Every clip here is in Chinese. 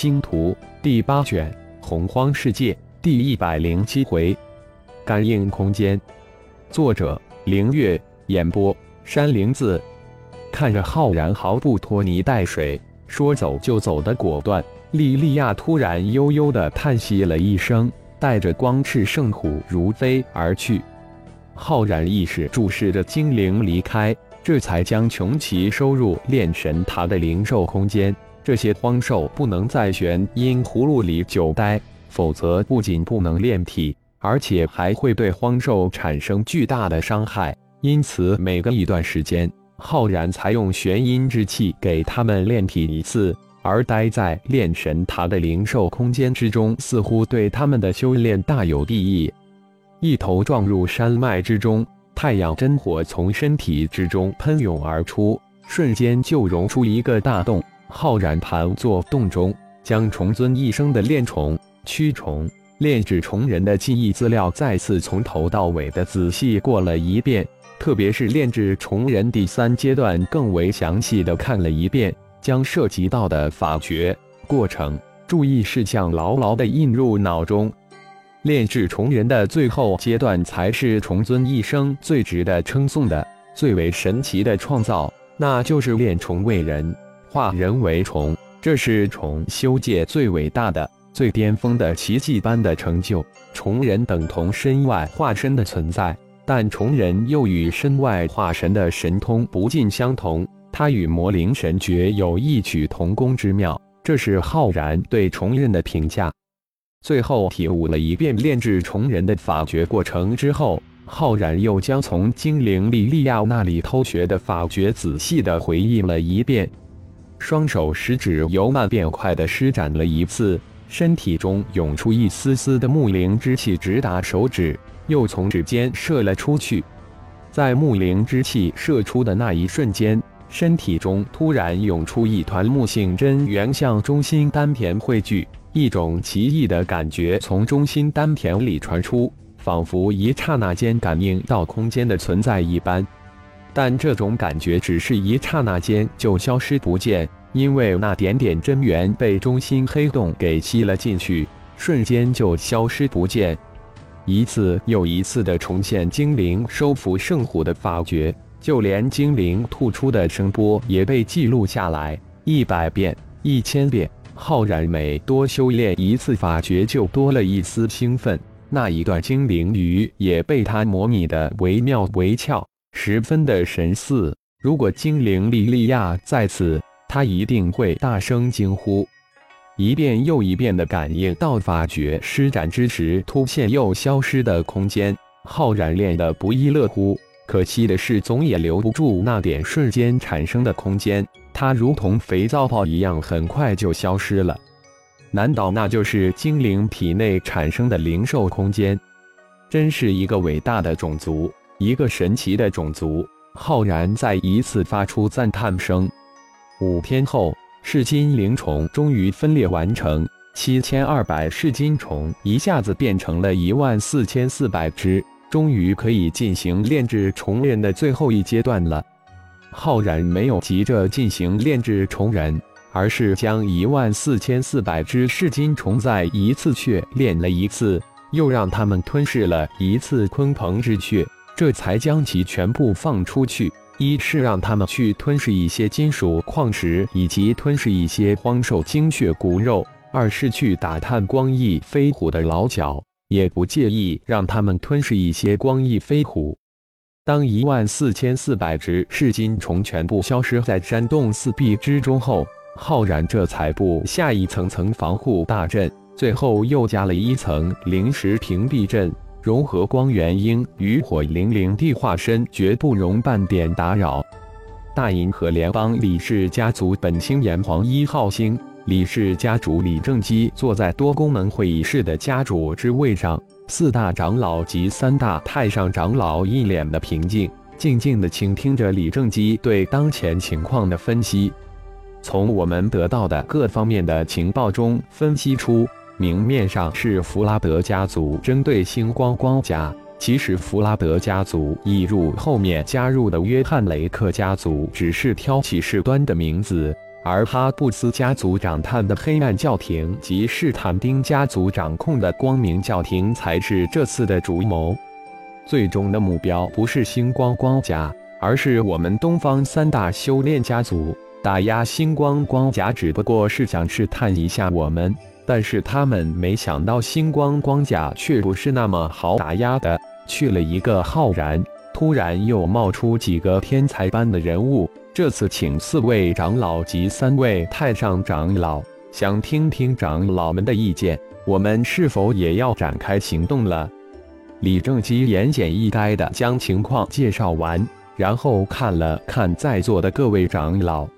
星图第八卷洪荒世界第一百零七回，感应空间。作者：凌月，演播：山灵子。看着浩然毫不拖泥带水、说走就走的果断，莉莉娅突然悠悠的叹息了一声，带着光翅圣虎如飞而去。浩然意识注视着精灵离开，这才将穷奇收入炼神塔的灵兽空间。这些荒兽不能在玄阴葫芦里久待，否则不仅不能炼体，而且还会对荒兽产生巨大的伤害。因此，每隔一段时间，浩然才用玄阴之气给他们炼体一次。而待在炼神塔的灵兽空间之中，似乎对他们的修炼大有裨益。一头撞入山脉之中，太阳真火从身体之中喷涌而出，瞬间就融出一个大洞。浩然盘坐洞中，将虫尊一生的炼虫、驱虫、炼制虫人的记忆资料再次从头到尾的仔细过了一遍，特别是炼制虫人第三阶段更为详细的看了一遍，将涉及到的法诀、过程、注意事项牢牢的印入脑中。炼制虫人的最后阶段才是虫尊一生最值得称颂的、最为神奇的创造，那就是炼虫为人。化人为虫，这是虫修界最伟大的、最巅峰的奇迹般的成就。虫人等同身外化身的存在，但虫人又与身外化神的神通不尽相同。他与魔灵神诀有异曲同工之妙，这是浩然对虫人的评价。最后体悟了一遍炼制虫人的法诀过程之后，浩然又将从精灵莉莉亚那里偷学的法诀仔细的回忆了一遍。双手食指由慢变快的施展了一次，身体中涌出一丝丝的木灵之气，直达手指，又从指尖射了出去。在木灵之气射出的那一瞬间，身体中突然涌出一团木性真元，向中心丹田汇聚。一种奇异的感觉从中心丹田里传出，仿佛一刹那间感应到空间的存在一般。但这种感觉只是一刹那间就消失不见，因为那点点真元被中心黑洞给吸了进去，瞬间就消失不见。一次又一次的重现精灵收服圣虎的法诀，就连精灵吐出的声波也被记录下来，一百遍、一千遍。浩然每多修炼一次法诀，就多了一丝兴奋。那一段精灵语也被他模拟的惟妙惟肖。十分的神似，如果精灵莉莉娅在此，他一定会大声惊呼。一遍又一遍的感应到法诀施展之时突现又消失的空间，浩然练得不亦乐乎。可惜的是，总也留不住那点瞬间产生的空间，它如同肥皂泡一样，很快就消失了。难道那就是精灵体内产生的灵兽空间？真是一个伟大的种族！一个神奇的种族，浩然再一次发出赞叹声。五天后，噬金灵虫终于分裂完成，七千二百噬金虫一下子变成了一万四千四百只，终于可以进行炼制虫人的最后一阶段了。浩然没有急着进行炼制虫人，而是将一万四千四百只噬金虫再一次血炼了一次，又让他们吞噬了一次鲲鹏之血。这才将其全部放出去，一是让他们去吞噬一些金属矿石，以及吞噬一些荒兽精血骨肉；二是去打探光翼飞虎的老脚，也不介意让他们吞噬一些光翼飞虎。当一万四千四百只噬金虫全部消失在山洞四壁之中后，浩然这才布下一层层防护大阵，最后又加了一层灵石屏蔽阵。融合光元婴与火灵灵地化身，绝不容半点打扰。大银河联邦李氏家族本星炎黄一号星，李氏家主李正基坐在多功能会议室的家主之位上，四大长老及三大太上长老一脸的平静，静静地倾听着李正基对当前情况的分析。从我们得到的各方面的情报中分析出。明面上是弗拉德家族针对星光光家，其实弗拉德家族引入后面加入的约翰雷克家族只是挑起事端的名字，而哈布斯家族掌探的黑暗教廷及士坦丁家族掌控的光明教廷才是这次的主谋。最终的目标不是星光光甲，而是我们东方三大修炼家族。打压星光光甲只不过是想试探一下我们，但是他们没想到星光光甲却不是那么好打压的。去了一个浩然，突然又冒出几个天才般的人物。这次请四位长老及三位太上长老，想听听长老们的意见，我们是否也要展开行动了？李正基言简意赅地将情况介绍完，然后看了看在座的各位长老。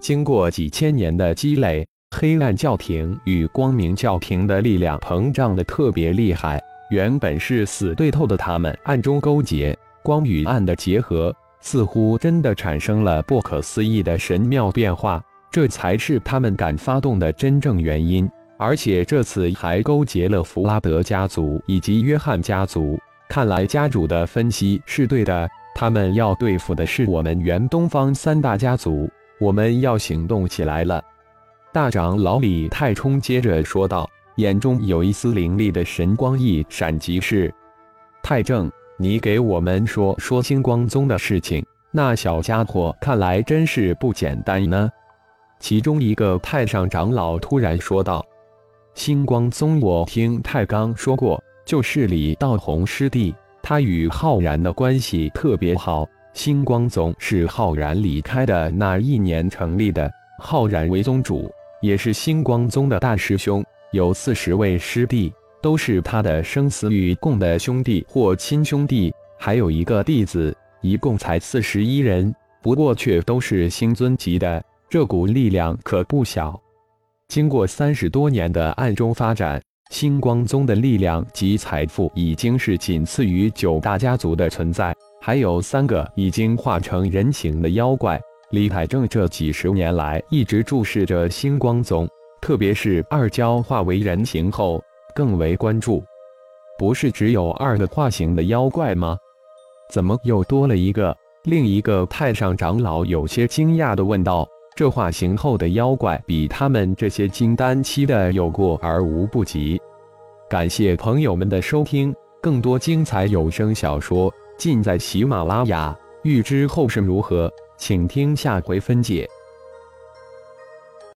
经过几千年的积累，黑暗教廷与光明教廷的力量膨胀的特别厉害。原本是死对头的他们，暗中勾结，光与暗的结合。似乎真的产生了不可思议的神妙变化，这才是他们敢发动的真正原因。而且这次还勾结了弗拉德家族以及约翰家族。看来家主的分析是对的，他们要对付的是我们原东方三大家族。我们要行动起来了。大长老李太冲接着说道，眼中有一丝凌厉的神光一闪即逝。太正。你给我们说说星光宗的事情，那小家伙看来真是不简单呢。其中一个太上长老突然说道：“星光宗，我听太刚说过，就是李道宏师弟，他与浩然的关系特别好。星光宗是浩然离开的那一年成立的，浩然为宗主，也是星光宗的大师兄，有四十位师弟。”都是他的生死与共的兄弟或亲兄弟，还有一个弟子，一共才四十一人，不过却都是星尊级的，这股力量可不小。经过三十多年的暗中发展，星光宗的力量及财富已经是仅次于九大家族的存在，还有三个已经化成人形的妖怪。李海正这几十年来一直注视着星光宗，特别是二蛟化为人形后。更为关注，不是只有二个化形的妖怪吗？怎么又多了一个？另一个太上长老有些惊讶地问道：“这化形后的妖怪比他们这些金丹期的有过而无不及。”感谢朋友们的收听，更多精彩有声小说尽在喜马拉雅。欲知后事如何，请听下回分解。